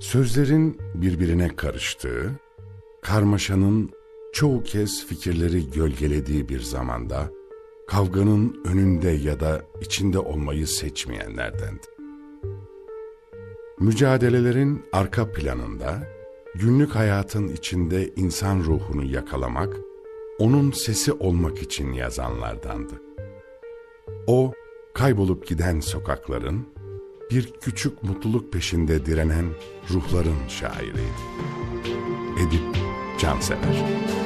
Sözlerin birbirine karıştığı, karmaşanın çoğu kez fikirleri gölgelediği bir zamanda, kavganın önünde ya da içinde olmayı seçmeyenlerdendi. Mücadelelerin arka planında, günlük hayatın içinde insan ruhunu yakalamak, onun sesi olmak için yazanlardandı. O, kaybolup giden sokakların, bir küçük mutluluk peşinde direnen ruhların şairiydi. Edip Cansever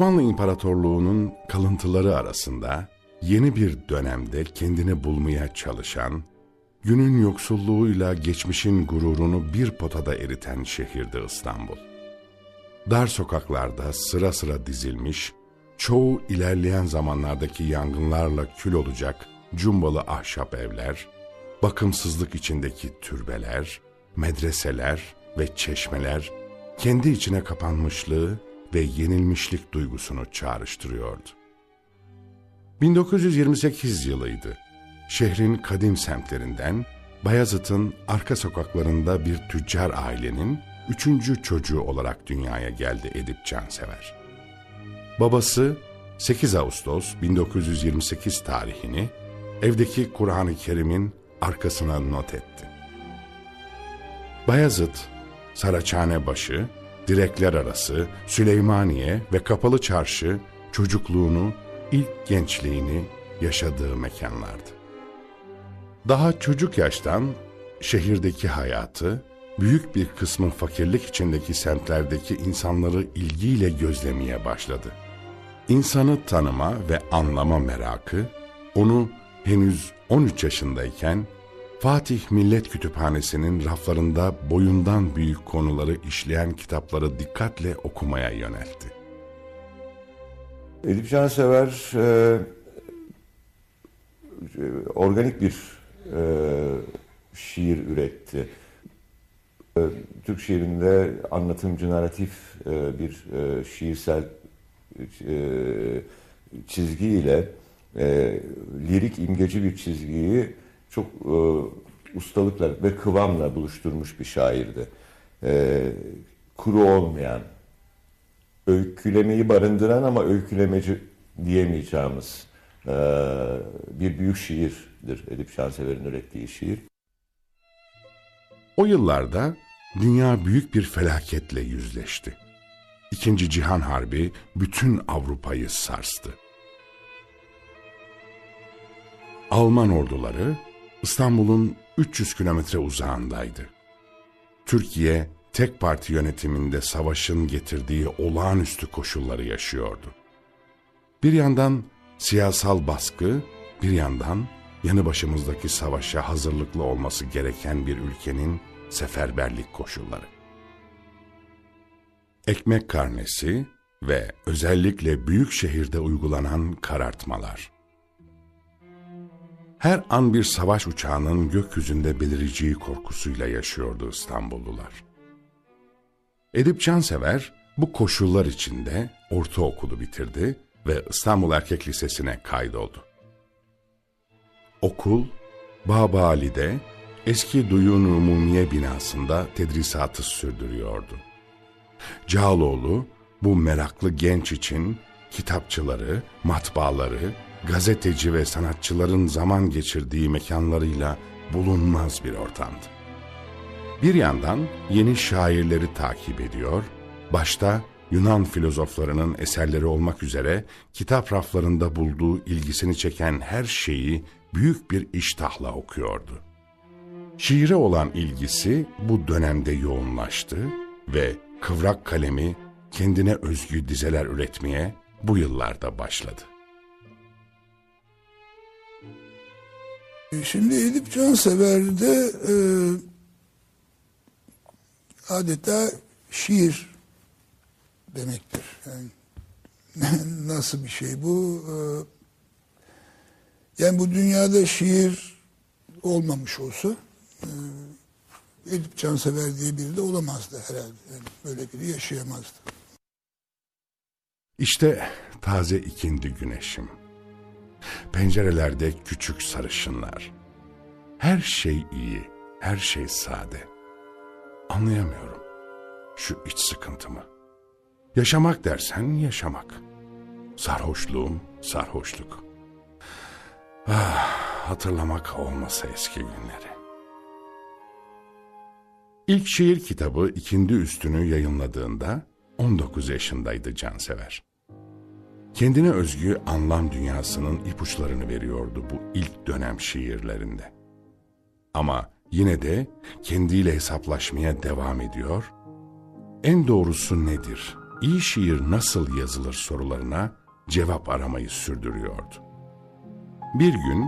Osmanlı İmparatorluğu'nun kalıntıları arasında yeni bir dönemde kendini bulmaya çalışan, günün yoksulluğuyla geçmişin gururunu bir potada eriten şehirdi İstanbul. Dar sokaklarda sıra sıra dizilmiş, çoğu ilerleyen zamanlardaki yangınlarla kül olacak cumbalı ahşap evler, bakımsızlık içindeki türbeler, medreseler ve çeşmeler kendi içine kapanmışlığı ve yenilmişlik duygusunu çağrıştırıyordu. 1928 yılıydı. Şehrin kadim semtlerinden Bayazıt'ın arka sokaklarında bir tüccar ailenin üçüncü çocuğu olarak dünyaya geldi Edip Cansever. Babası 8 Ağustos 1928 tarihini evdeki Kur'an-ı Kerim'in arkasına not etti. Bayazıt, Saraçhane başı, Direkler Arası, Süleymaniye ve Kapalı Çarşı çocukluğunu, ilk gençliğini yaşadığı mekanlardı. Daha çocuk yaştan şehirdeki hayatı, büyük bir kısmı fakirlik içindeki semtlerdeki insanları ilgiyle gözlemeye başladı. İnsanı tanıma ve anlama merakı, onu henüz 13 yaşındayken Fatih Millet Kütüphanesi'nin raflarında boyundan büyük konuları işleyen kitapları dikkatle okumaya yöneltti. Edip Cansever e, e, organik bir e, şiir üretti. E, Türk şiirinde anlatımcı narratif e, bir e, şiirsel e, çizgiyle e, lirik imgeci bir çizgiyi çok e, ustalıkla ve kıvamla buluşturmuş bir şairdi. E, kuru olmayan, öykülemeyi barındıran ama öykülemeci diyemeyeceğimiz e, bir büyük şiirdir Edip Şansever'in ürettiği şiir. O yıllarda dünya büyük bir felaketle yüzleşti. İkinci Cihan Harbi bütün Avrupa'yı sarstı. Alman orduları İstanbul'un 300 kilometre uzağındaydı. Türkiye tek parti yönetiminde savaşın getirdiği olağanüstü koşulları yaşıyordu. Bir yandan siyasal baskı, bir yandan yanı başımızdaki savaşa hazırlıklı olması gereken bir ülkenin seferberlik koşulları. Ekmek karnesi ve özellikle büyük şehirde uygulanan karartmalar her an bir savaş uçağının gökyüzünde belireceği korkusuyla yaşıyordu İstanbullular. Edip Cansever bu koşullar içinde ortaokulu bitirdi ve İstanbul Erkek Lisesi'ne kaydoldu. Okul, Babali'de eski Duyun Umumiye binasında tedrisatı sürdürüyordu. Cağaloğlu bu meraklı genç için kitapçıları, matbaaları gazeteci ve sanatçıların zaman geçirdiği mekanlarıyla bulunmaz bir ortamdı. Bir yandan yeni şairleri takip ediyor, başta Yunan filozoflarının eserleri olmak üzere kitap raflarında bulduğu ilgisini çeken her şeyi büyük bir iştahla okuyordu. Şiire olan ilgisi bu dönemde yoğunlaştı ve kıvrak kalemi kendine özgü dizeler üretmeye bu yıllarda başladı. Şimdi Edip Cansever'de e, adeta şiir demektir. Yani nasıl bir şey bu? E, yani bu dünyada şiir olmamış olsa e, Edip Cansever diye biri de olamazdı herhalde. Yani böyle biri yaşayamazdı. İşte taze ikindi güneşim. Pencerelerde küçük sarışınlar. Her şey iyi, her şey sade. Anlayamıyorum şu iç sıkıntımı. Yaşamak dersen yaşamak. Sarhoşluğum, sarhoşluk. Ah, hatırlamak olmasa eski günleri. İlk şiir kitabı ikindi üstünü yayınladığında 19 yaşındaydı Cansever. Kendine özgü anlam dünyasının ipuçlarını veriyordu bu ilk dönem şiirlerinde. Ama yine de kendiyle hesaplaşmaya devam ediyor, en doğrusu nedir, iyi şiir nasıl yazılır sorularına cevap aramayı sürdürüyordu. Bir gün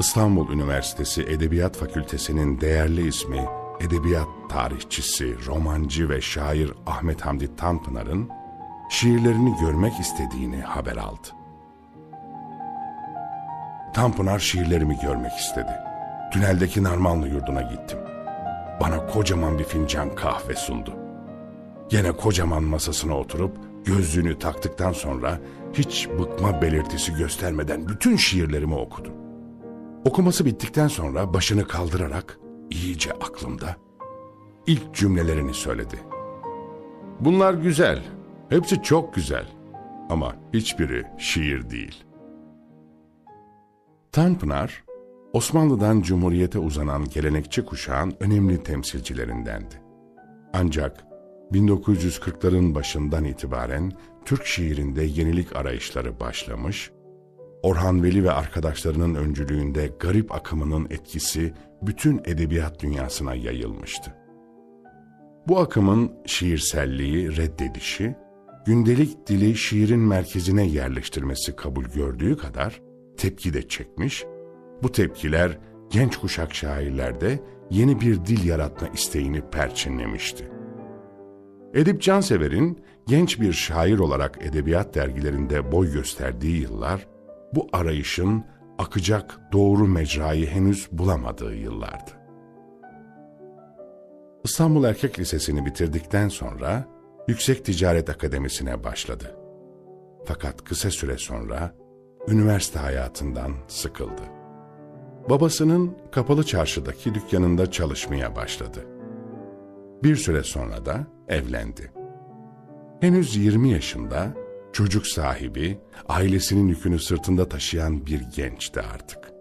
İstanbul Üniversitesi Edebiyat Fakültesi'nin değerli ismi edebiyat tarihçisi, romancı ve şair Ahmet Hamdi Tanpınar'ın şiirlerini görmek istediğini haber aldı. Tanpınar şiirlerimi görmek istedi. Tüneldeki Narmanlı yurduna gittim. Bana kocaman bir fincan kahve sundu. Gene kocaman masasına oturup gözlüğünü taktıktan sonra hiç bıkma belirtisi göstermeden bütün şiirlerimi okudu. Okuması bittikten sonra başını kaldırarak iyice aklımda ilk cümlelerini söyledi. Bunlar güzel, hepsi çok güzel ama hiçbiri şiir değil. Tanpınar, Osmanlı'dan Cumhuriyete uzanan gelenekçi kuşağın önemli temsilcilerindendi. Ancak 1940'ların başından itibaren Türk şiirinde yenilik arayışları başlamış, Orhan Veli ve arkadaşlarının öncülüğünde garip akımının etkisi bütün edebiyat dünyasına yayılmıştı. Bu akımın şiirselliği reddedişi, gündelik dili şiirin merkezine yerleştirmesi kabul gördüğü kadar tepki de çekmiş, bu tepkiler genç kuşak şairlerde yeni bir dil yaratma isteğini perçinlemişti. Edip Cansever'in genç bir şair olarak edebiyat dergilerinde boy gösterdiği yıllar, bu arayışın akacak doğru mecrayı henüz bulamadığı yıllardı. İstanbul Erkek Lisesi'ni bitirdikten sonra Yüksek Ticaret Akademisi'ne başladı. Fakat kısa süre sonra üniversite hayatından sıkıldı. Babasının kapalı çarşıdaki dükkanında çalışmaya başladı. Bir süre sonra da evlendi. Henüz 20 yaşında çocuk sahibi, ailesinin yükünü sırtında taşıyan bir gençti artık.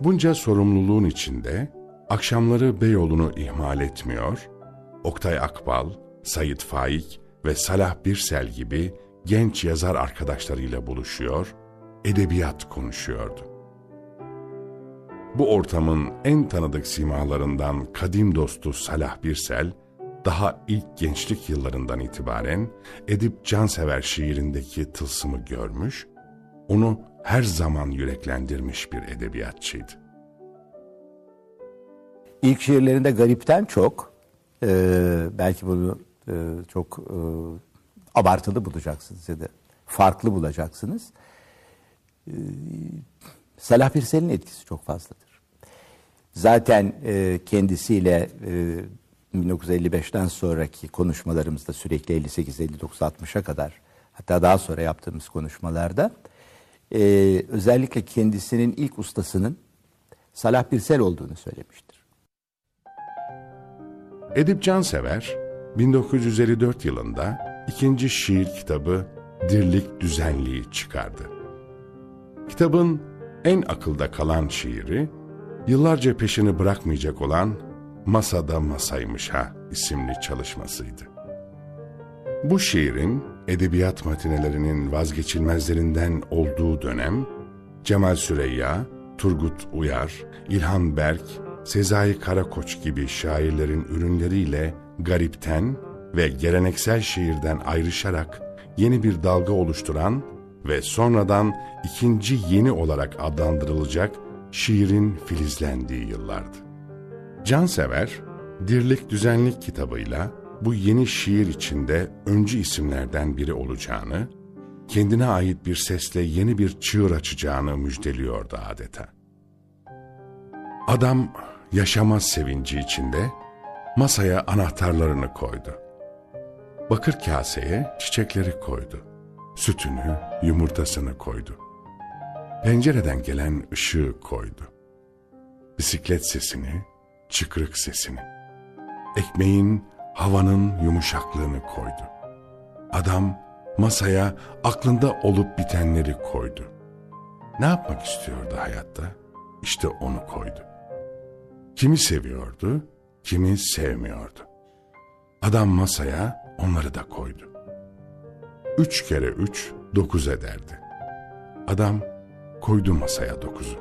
Bunca sorumluluğun içinde akşamları Beyoğlu'nu ihmal etmiyor, Oktay Akbal, Sayit Faik ve Salah Birsel gibi genç yazar arkadaşlarıyla buluşuyor, edebiyat konuşuyordu. Bu ortamın en tanıdık simalarından kadim dostu Salah Birsel, daha ilk gençlik yıllarından itibaren Edip Cansever şiirindeki tılsımı görmüş, onu her zaman yüreklendirmiş bir edebiyatçıydı. İlk şiirlerinde garipten çok, e, belki bunu e, çok e, abartılı bulacaksınız ya da farklı bulacaksınız. E, Salah Birsel'in etkisi çok fazladır. Zaten e, kendisiyle e, 1955'ten sonraki konuşmalarımızda sürekli 58, 59, 60'a kadar hatta daha sonra yaptığımız konuşmalarda e, özellikle kendisinin ilk ustasının Salah Birsel olduğunu söylemiştir. Edip Cansever 1954 yılında ikinci şiir kitabı Dirlik Düzenliği çıkardı. Kitabın en akılda kalan şiiri, yıllarca peşini bırakmayacak olan Masada Masaymış Ha isimli çalışmasıydı. Bu şiirin edebiyat matinelerinin vazgeçilmezlerinden olduğu dönem, Cemal Süreyya, Turgut Uyar, İlhan Berk, Sezai Karakoç gibi şairlerin ürünleriyle garipten, ve geleneksel şiirden ayrışarak yeni bir dalga oluşturan ve sonradan ikinci yeni olarak adlandırılacak şiirin filizlendiği yıllardı. Cansever, Dirlik Düzenlik kitabıyla bu yeni şiir içinde öncü isimlerden biri olacağını, kendine ait bir sesle yeni bir çığır açacağını müjdeliyordu adeta. Adam yaşama sevinci içinde masaya anahtarlarını koydu. Bakır kaseye çiçekleri koydu. Sütünü, yumurtasını koydu. Pencereden gelen ışığı koydu. Bisiklet sesini, çıkrık sesini. Ekmeğin, havanın yumuşaklığını koydu. Adam masaya aklında olup bitenleri koydu. Ne yapmak istiyordu hayatta? İşte onu koydu. Kimi seviyordu, kimi sevmiyordu. Adam masaya onları da koydu. Üç kere üç dokuz ederdi. Adam koydu masaya dokuzu.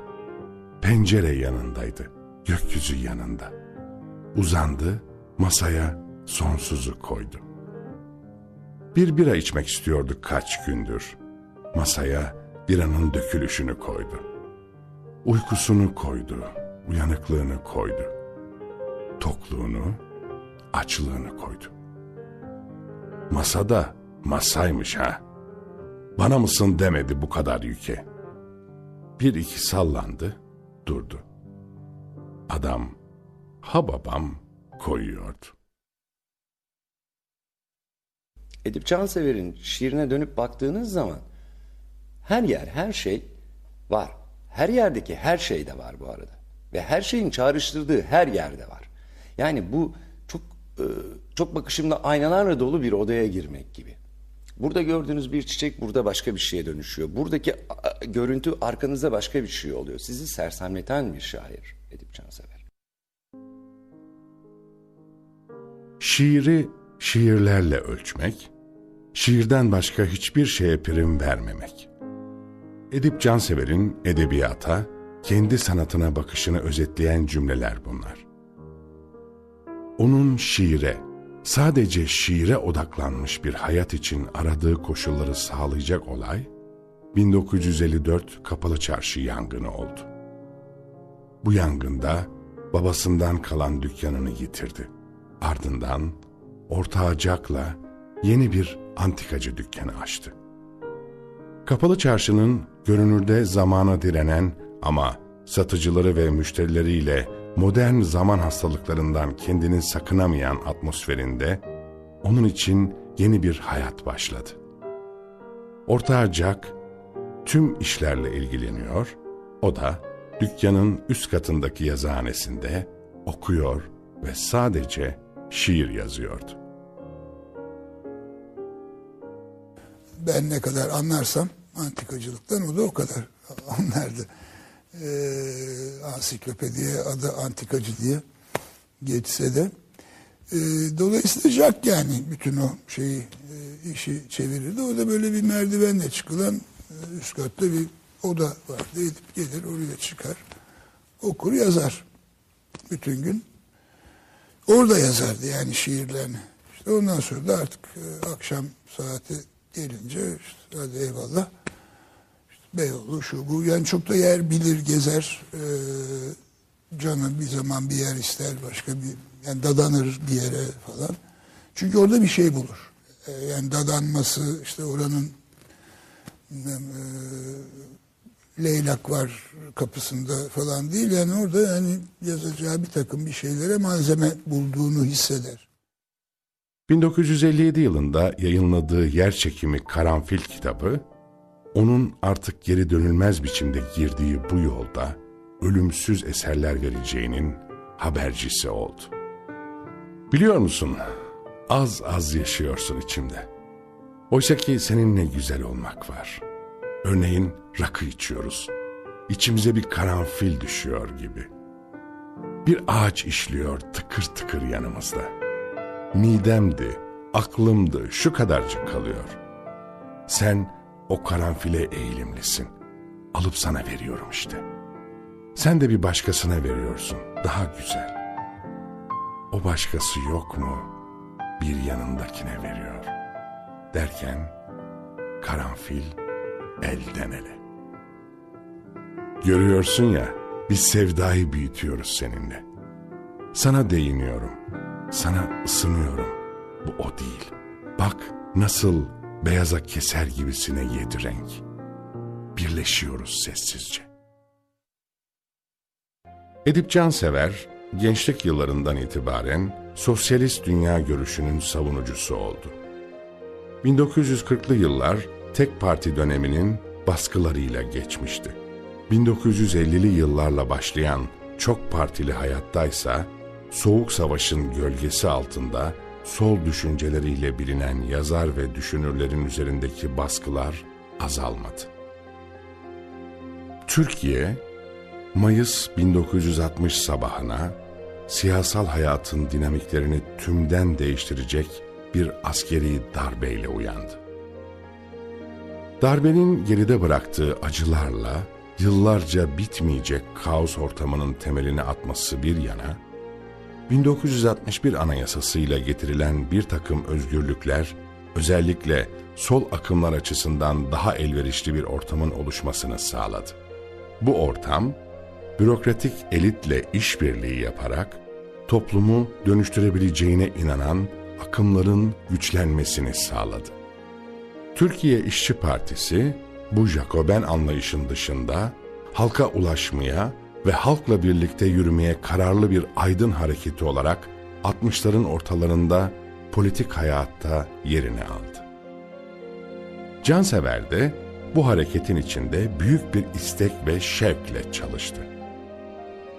Pencere yanındaydı, gökyüzü yanında. Uzandı, masaya sonsuzu koydu. Bir bira içmek istiyordu kaç gündür. Masaya biranın dökülüşünü koydu. Uykusunu koydu, uyanıklığını koydu. Tokluğunu, açlığını koydu. Masada masaymış ha. Bana mısın demedi bu kadar yüke. Bir iki sallandı, durdu. Adam, ha babam koyuyordu. Edip Cansever'in şiirine dönüp baktığınız zaman her yer, her şey var. Her yerdeki her şey de var bu arada. Ve her şeyin çağrıştırdığı her yerde var. Yani bu çok e, çok bakışımda aynalarla dolu bir odaya girmek gibi. Burada gördüğünüz bir çiçek burada başka bir şeye dönüşüyor. Buradaki görüntü arkanızda başka bir şey oluyor. Sizi sersemleten bir şair Edip Cansever. Şiiri şiirlerle ölçmek, şiirden başka hiçbir şeye prim vermemek. Edip Cansever'in edebiyata, kendi sanatına bakışını özetleyen cümleler bunlar. Onun şiire, sadece şiire odaklanmış bir hayat için aradığı koşulları sağlayacak olay, 1954 Kapalı Çarşı yangını oldu. Bu yangında babasından kalan dükkanını yitirdi. Ardından ortağı Jack'la yeni bir antikacı dükkanı açtı. Kapalı çarşının görünürde zamana direnen ama satıcıları ve müşterileriyle modern zaman hastalıklarından kendini sakınamayan atmosferinde onun için yeni bir hayat başladı. Ortağı Jack tüm işlerle ilgileniyor, o da dükkanın üst katındaki yazıhanesinde okuyor ve sadece şiir yazıyordu. Ben ne kadar anlarsam antikacılıktan o da o kadar anlardı. Ee, ansiklopediye adı antikacı diye geçse de. Ee, dolayısıyla Jack yani bütün o şeyi e, işi çevirirdi. O da böyle bir merdivenle çıkılan e, üst katta bir oda vardı. Edip gelir oraya çıkar. Okur yazar. Bütün gün orada yazardı yani şiirlerini. İşte ondan sonra da artık e, akşam saati gelince işte hadi eyvallah Beyoğlu şu bu. Yani çok da yer bilir gezer. Ee, canı bir zaman bir yer ister başka bir yani dadanır bir yere falan. Çünkü orada bir şey bulur. Ee, yani dadanması işte oranın e, leylak var kapısında falan değil. Yani orada yani yazacağı bir takım bir şeylere malzeme bulduğunu hisseder. 1957 yılında yayınladığı Yer Çekimi Karanfil kitabı onun artık geri dönülmez biçimde girdiği bu yolda ölümsüz eserler vereceğinin habercisi oldu. Biliyor musun, az az yaşıyorsun içimde. Oysa ki seninle güzel olmak var. Örneğin rakı içiyoruz. İçimize bir karanfil düşüyor gibi. Bir ağaç işliyor tıkır tıkır yanımızda. Midemdi, aklımdı, şu kadarcık kalıyor. Sen o karanfile eğilimlisin. Alıp sana veriyorum işte. Sen de bir başkasına veriyorsun. Daha güzel. O başkası yok mu? bir yanındakine veriyor. Derken karanfil elden ele. Görüyorsun ya biz sevdayı büyütüyoruz seninle. Sana değiniyorum, sana ısınıyorum. Bu o değil. Bak nasıl beyaza keser gibisine yedi renk. Birleşiyoruz sessizce. Edip Cansever, gençlik yıllarından itibaren sosyalist dünya görüşünün savunucusu oldu. 1940'lı yıllar tek parti döneminin baskılarıyla geçmişti. 1950'li yıllarla başlayan çok partili hayattaysa Soğuk Savaş'ın gölgesi altında sol düşünceleriyle bilinen yazar ve düşünürlerin üzerindeki baskılar azalmadı. Türkiye, Mayıs 1960 sabahına siyasal hayatın dinamiklerini tümden değiştirecek bir askeri darbeyle uyandı. Darbenin geride bıraktığı acılarla yıllarca bitmeyecek kaos ortamının temelini atması bir yana, 1961 anayasasıyla getirilen bir takım özgürlükler, özellikle sol akımlar açısından daha elverişli bir ortamın oluşmasını sağladı. Bu ortam, bürokratik elitle işbirliği yaparak toplumu dönüştürebileceğine inanan akımların güçlenmesini sağladı. Türkiye İşçi Partisi bu Jacoben anlayışın dışında halka ulaşmaya ve halkla birlikte yürümeye kararlı bir aydın hareketi olarak 60'ların ortalarında politik hayatta yerini aldı. Cansever de bu hareketin içinde büyük bir istek ve şevkle çalıştı.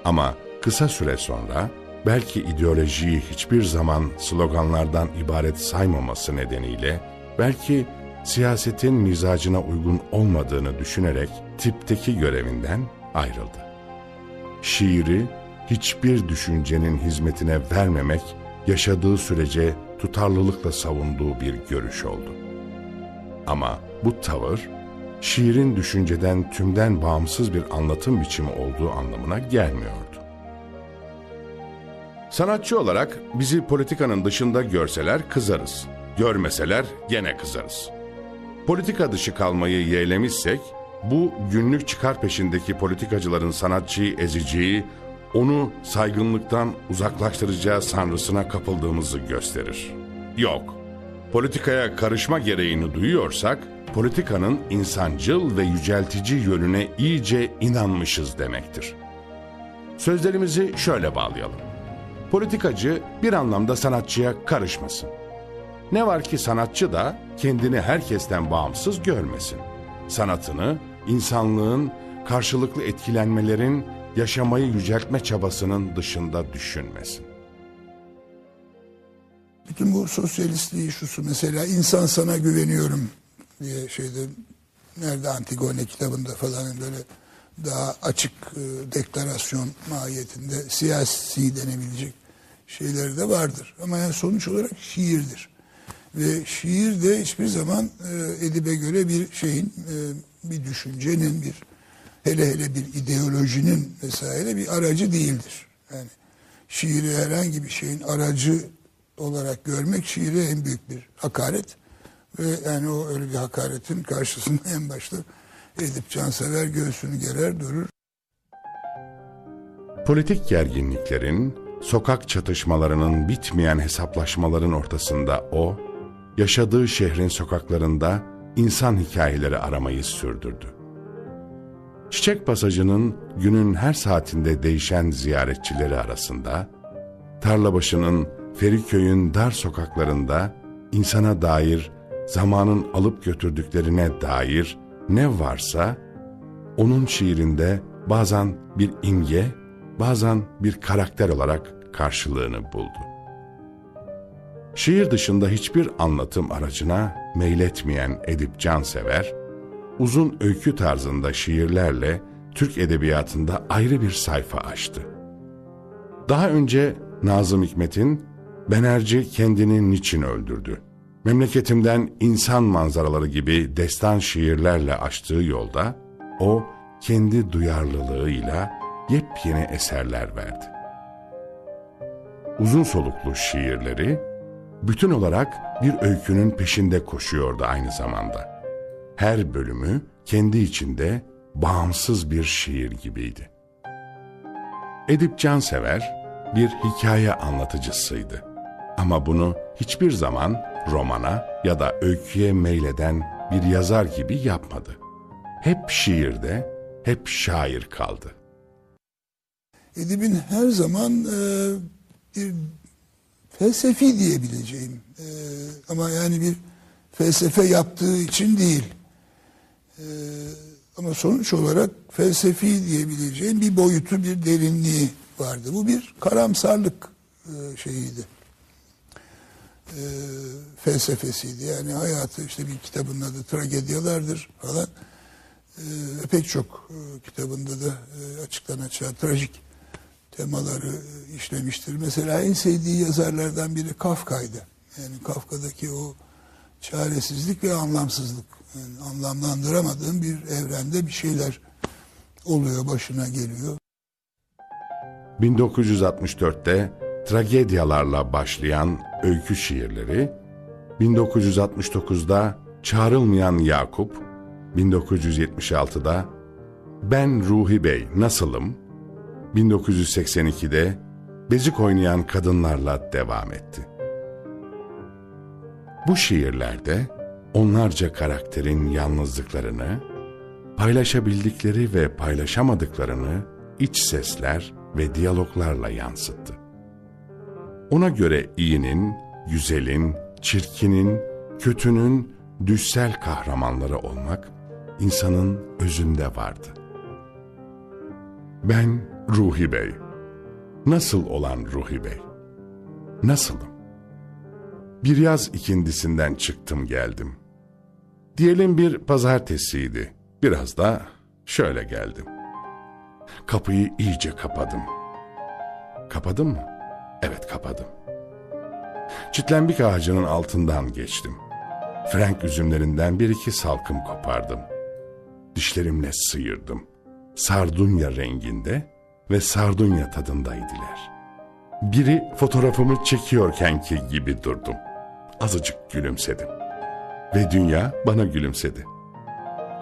Ama kısa süre sonra belki ideolojiyi hiçbir zaman sloganlardan ibaret saymaması nedeniyle belki siyasetin mizacına uygun olmadığını düşünerek tipteki görevinden ayrıldı. Şiiri hiçbir düşüncenin hizmetine vermemek yaşadığı sürece tutarlılıkla savunduğu bir görüş oldu. Ama bu tavır şiirin düşünceden tümden bağımsız bir anlatım biçimi olduğu anlamına gelmiyordu. Sanatçı olarak bizi politikanın dışında görseler kızarız. Görmeseler gene kızarız. Politika dışı kalmayı yeğlemişsek, bu günlük çıkar peşindeki politikacıların sanatçıyı ezeceği, onu saygınlıktan uzaklaştıracağı sanrısına kapıldığımızı gösterir. Yok, politikaya karışma gereğini duyuyorsak, politikanın insancıl ve yüceltici yönüne iyice inanmışız demektir. Sözlerimizi şöyle bağlayalım. Politikacı bir anlamda sanatçıya karışmasın. Ne var ki sanatçı da kendini herkesten bağımsız görmesin. Sanatını, insanlığın, karşılıklı etkilenmelerin, yaşamayı yüceltme çabasının dışında düşünmesin. Bütün bu sosyalistliği şusu mesela insan sana güveniyorum diye şeyde nerede Antigone kitabında falan böyle daha açık e, deklarasyon mahiyetinde siyasi denebilecek şeyleri de vardır. Ama yani sonuç olarak şiirdir. Ve şiir de hiçbir zaman e, Edip'e göre bir şeyin, e, bir düşüncenin, bir hele hele bir ideolojinin vesaire bir aracı değildir. Yani şiiri herhangi bir şeyin aracı olarak görmek şiire en büyük bir hakaret. Ve yani o öyle bir hakaretin karşısında en başta Edip Cansever göğsünü gerer durur. Politik gerginliklerin, sokak çatışmalarının bitmeyen hesaplaşmaların ortasında o, yaşadığı şehrin sokaklarında insan hikayeleri aramayı sürdürdü. Çiçek pasajının günün her saatinde değişen ziyaretçileri arasında, Tarlabaşı'nın Feriköy'ün dar sokaklarında insana dair, zamanın alıp götürdüklerine dair ne varsa, onun şiirinde bazen bir imge, bazen bir karakter olarak karşılığını buldu. Şiir dışında hiçbir anlatım aracına meyletmeyen Edip Cansever, uzun öykü tarzında şiirlerle Türk edebiyatında ayrı bir sayfa açtı. Daha önce Nazım Hikmet'in Benerci kendini niçin öldürdü? Memleketimden insan manzaraları gibi destan şiirlerle açtığı yolda o kendi duyarlılığıyla yepyeni eserler verdi. Uzun soluklu şiirleri bütün olarak bir öykünün peşinde koşuyordu aynı zamanda. Her bölümü kendi içinde bağımsız bir şiir gibiydi. Edip Cansever bir hikaye anlatıcısıydı. Ama bunu hiçbir zaman romana ya da öyküye meyleden bir yazar gibi yapmadı. Hep şiirde, hep şair kaldı. Edip'in her zaman e, bir felsefi diyebileceğim e, ama yani bir felsefe yaptığı için değil. E, ama sonuç olarak felsefi diyebileceğim bir boyutu, bir derinliği vardı. Bu bir karamsarlık e, şeyiydi. E, felsefesiydi. Yani hayatı işte bir kitabın adı tragedyalardır falan. E, pek çok e, kitabında da e, açıktan açığa trajik temaları işlemiştir. Mesela en sevdiği yazarlardan biri Kafka'ydı. Yani Kafka'daki o çaresizlik ve anlamsızlık. Yani anlamlandıramadığın bir evrende bir şeyler oluyor, başına geliyor. 1964'te tragedyalarla başlayan öykü şiirleri, 1969'da Çağrılmayan Yakup, 1976'da Ben Ruhi Bey Nasılım, 1982'de Bezik Oynayan Kadınlarla devam etti. Bu şiirlerde onlarca karakterin yalnızlıklarını, paylaşabildikleri ve paylaşamadıklarını iç sesler ve diyaloglarla yansıttı. Ona göre iyinin, güzelin, çirkinin, kötünün düşsel kahramanları olmak insanın özünde vardı. Ben Ruhi Bey. Nasıl olan Ruhi Bey? Nasılım? Bir yaz ikindisinden çıktım geldim. Diyelim bir pazartesiydi. Biraz da şöyle geldim. Kapıyı iyice kapadım. Kapadım mı? Evet kapadım. Çitlenbik ağacının altından geçtim. Frank üzümlerinden bir iki salkım kopardım. Dişlerimle sıyırdım. Sardunya renginde ve sardunya tadındaydılar. Biri fotoğrafımı çekiyorkenki gibi durdum. Azıcık gülümsedim. Ve dünya bana gülümsedi.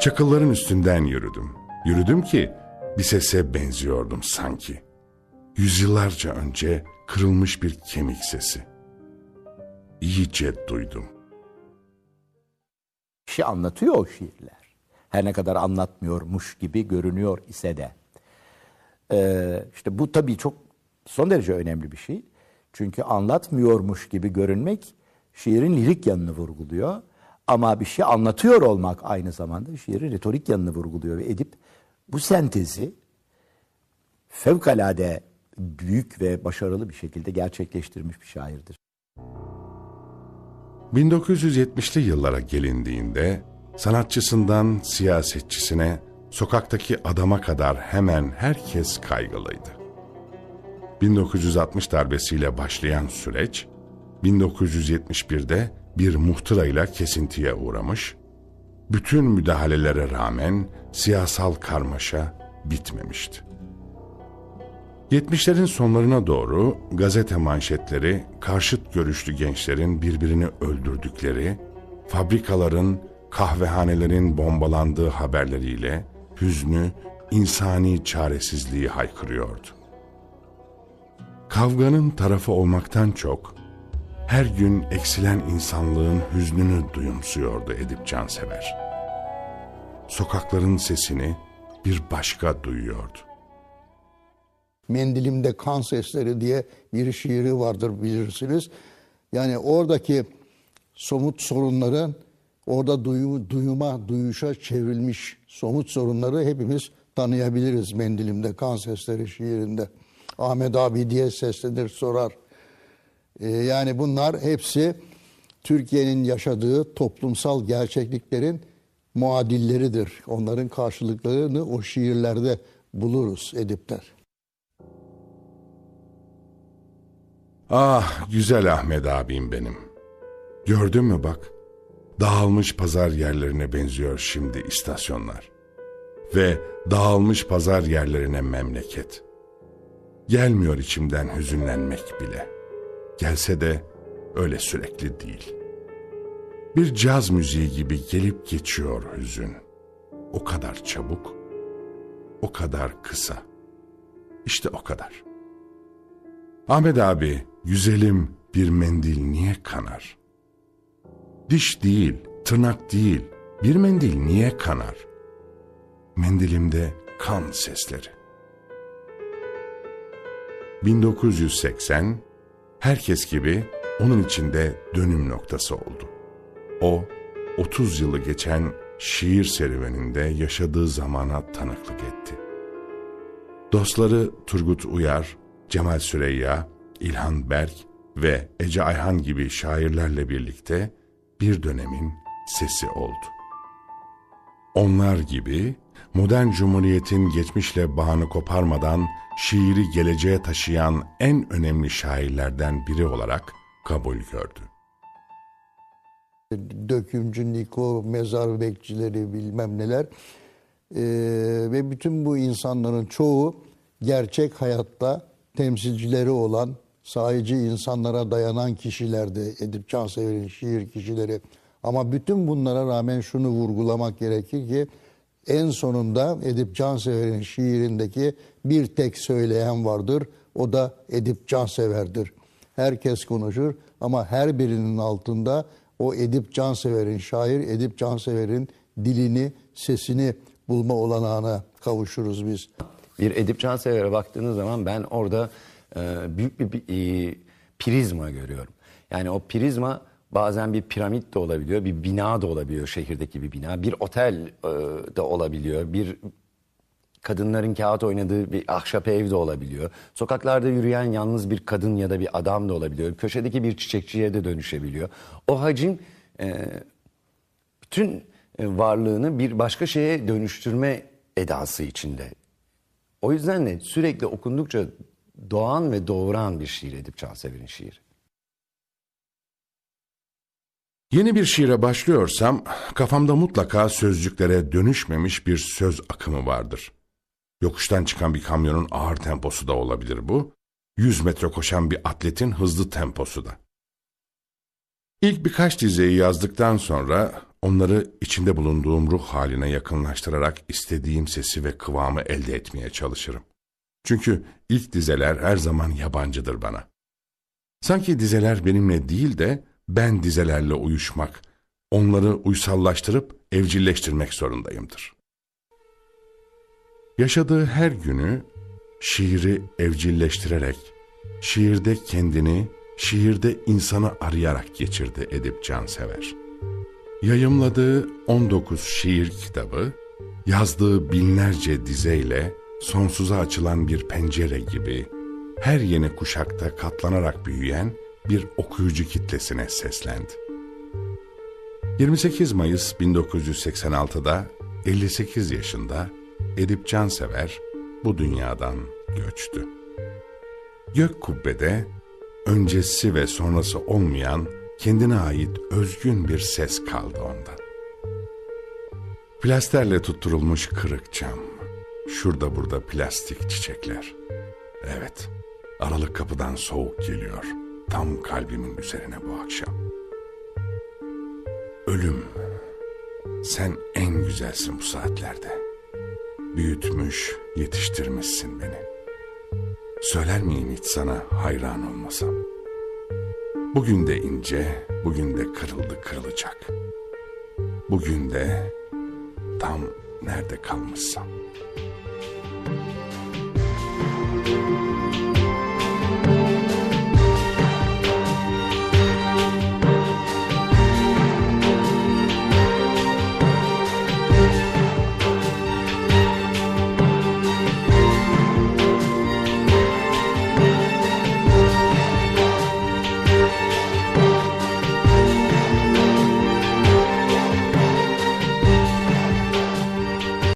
Çakılların üstünden yürüdüm. Yürüdüm ki bir sese benziyordum sanki. Yüzyıllarca önce kırılmış bir kemik sesi. İyice duydum. Bir şey anlatıyor o şiirler. Her ne kadar anlatmıyormuş gibi görünüyor ise de. Ee, işte bu tabii çok son derece önemli bir şey. Çünkü anlatmıyormuş gibi görünmek şiirin lirik yanını vurguluyor. Ama bir şey anlatıyor olmak aynı zamanda şiirin retorik yanını vurguluyor. Ve Edip bu sentezi fevkalade büyük ve başarılı bir şekilde gerçekleştirmiş bir şairdir. 1970'li yıllara gelindiğinde sanatçısından siyasetçisine, sokaktaki adama kadar hemen herkes kaygılıydı. 1960 darbesiyle başlayan süreç 1971'de bir muhtırayla kesintiye uğramış, bütün müdahalelere rağmen siyasal karmaşa bitmemişti. 70'lerin sonlarına doğru gazete manşetleri karşıt görüşlü gençlerin birbirini öldürdükleri, fabrikaların, kahvehanelerin bombalandığı haberleriyle hüznü, insani çaresizliği haykırıyordu. Kavganın tarafı olmaktan çok, her gün eksilen insanlığın hüznünü duyumsuyordu Edip Cansever. Sokakların sesini bir başka duyuyordu. Mendilimde kan sesleri diye bir şiiri vardır bilirsiniz. Yani oradaki somut sorunların orada duyu, duyuma, duyuşa çevrilmiş somut sorunları hepimiz tanıyabiliriz Mendilimde kan sesleri şiirinde. Ahmet abi diye seslenir sorar. Ee, yani bunlar hepsi Türkiye'nin yaşadığı toplumsal gerçekliklerin muadilleridir. Onların karşılıklarını o şiirlerde buluruz edipler. Ah güzel Ahmet abim benim. Gördün mü bak. Dağılmış pazar yerlerine benziyor şimdi istasyonlar. Ve dağılmış pazar yerlerine memleket. Gelmiyor içimden hüzünlenmek bile. Gelse de öyle sürekli değil. Bir caz müziği gibi gelip geçiyor hüzün. O kadar çabuk, o kadar kısa. İşte o kadar. Ahmet abi, güzelim bir mendil niye kanar? Diş değil, tırnak değil, bir mendil niye kanar? Mendilimde kan sesleri. 1980 herkes gibi onun içinde dönüm noktası oldu. O 30 yılı geçen şiir serüveninde yaşadığı zamana tanıklık etti. Dostları Turgut Uyar, Cemal Süreyya, İlhan Berk ve Ece Ayhan gibi şairlerle birlikte bir dönemin sesi oldu. Onlar gibi modern cumhuriyetin geçmişle bağını koparmadan şiiri geleceğe taşıyan en önemli şairlerden biri olarak kabul gördü. Dökümcü Niko, mezar bekçileri bilmem neler. Ee, ve bütün bu insanların çoğu gerçek hayatta temsilcileri olan, sahici insanlara dayanan kişilerdi. Edip Cansever'in şiir kişileri. Ama bütün bunlara rağmen şunu vurgulamak gerekir ki en sonunda Edip Cansever'in şiirindeki bir tek söyleyen vardır. O da Edip Cansever'dir. Herkes konuşur ama her birinin altında o Edip Cansever'in, şair Edip Cansever'in dilini, sesini bulma olanağına kavuşuruz biz. Bir Edip Cansever'e baktığınız zaman ben orada e, büyük bir, e, prizma görüyorum. Yani o prizma bazen bir piramit de olabiliyor, bir bina da olabiliyor şehirdeki bir bina, bir otel de olabiliyor, bir kadınların kağıt oynadığı bir ahşap ev de olabiliyor. Sokaklarda yürüyen yalnız bir kadın ya da bir adam da olabiliyor. Köşedeki bir çiçekçiye de dönüşebiliyor. O hacim e, bütün varlığını bir başka şeye dönüştürme edası içinde. O yüzden de sürekli okundukça doğan ve doğuran bir şiir Edip Cansever'in şiiri. Yeni bir şiire başlıyorsam kafamda mutlaka sözcüklere dönüşmemiş bir söz akımı vardır. Yokuştan çıkan bir kamyonun ağır temposu da olabilir bu. 100 metre koşan bir atletin hızlı temposu da. İlk birkaç dizeyi yazdıktan sonra onları içinde bulunduğum ruh haline yakınlaştırarak istediğim sesi ve kıvamı elde etmeye çalışırım. Çünkü ilk dizeler her zaman yabancıdır bana. Sanki dizeler benimle değil de ben dizelerle uyuşmak, onları uysallaştırıp evcilleştirmek zorundayımdır. Yaşadığı her günü şiiri evcilleştirerek, şiirde kendini, şiirde insanı arayarak geçirdi Edip Cansever. Yayımladığı 19 şiir kitabı, yazdığı binlerce dizeyle sonsuza açılan bir pencere gibi her yeni kuşakta katlanarak büyüyen bir okuyucu kitlesine seslendi. 28 Mayıs 1986'da 58 yaşında Edip Cansever bu dünyadan göçtü. Gök kubbede öncesi ve sonrası olmayan kendine ait özgün bir ses kaldı ondan. Plasterle tutturulmuş kırık cam. Şurada burada plastik çiçekler. Evet, aralık kapıdan soğuk geliyor. Tam kalbimin üzerine bu akşam. Ölüm, sen en güzelsin bu saatlerde. Büyütmüş, yetiştirmişsin beni. Söyler miyim hiç sana hayran olmasam? Bugün de ince, bugün de kırıldı kırılacak. Bugün de tam nerede kalmışsam. Thank you.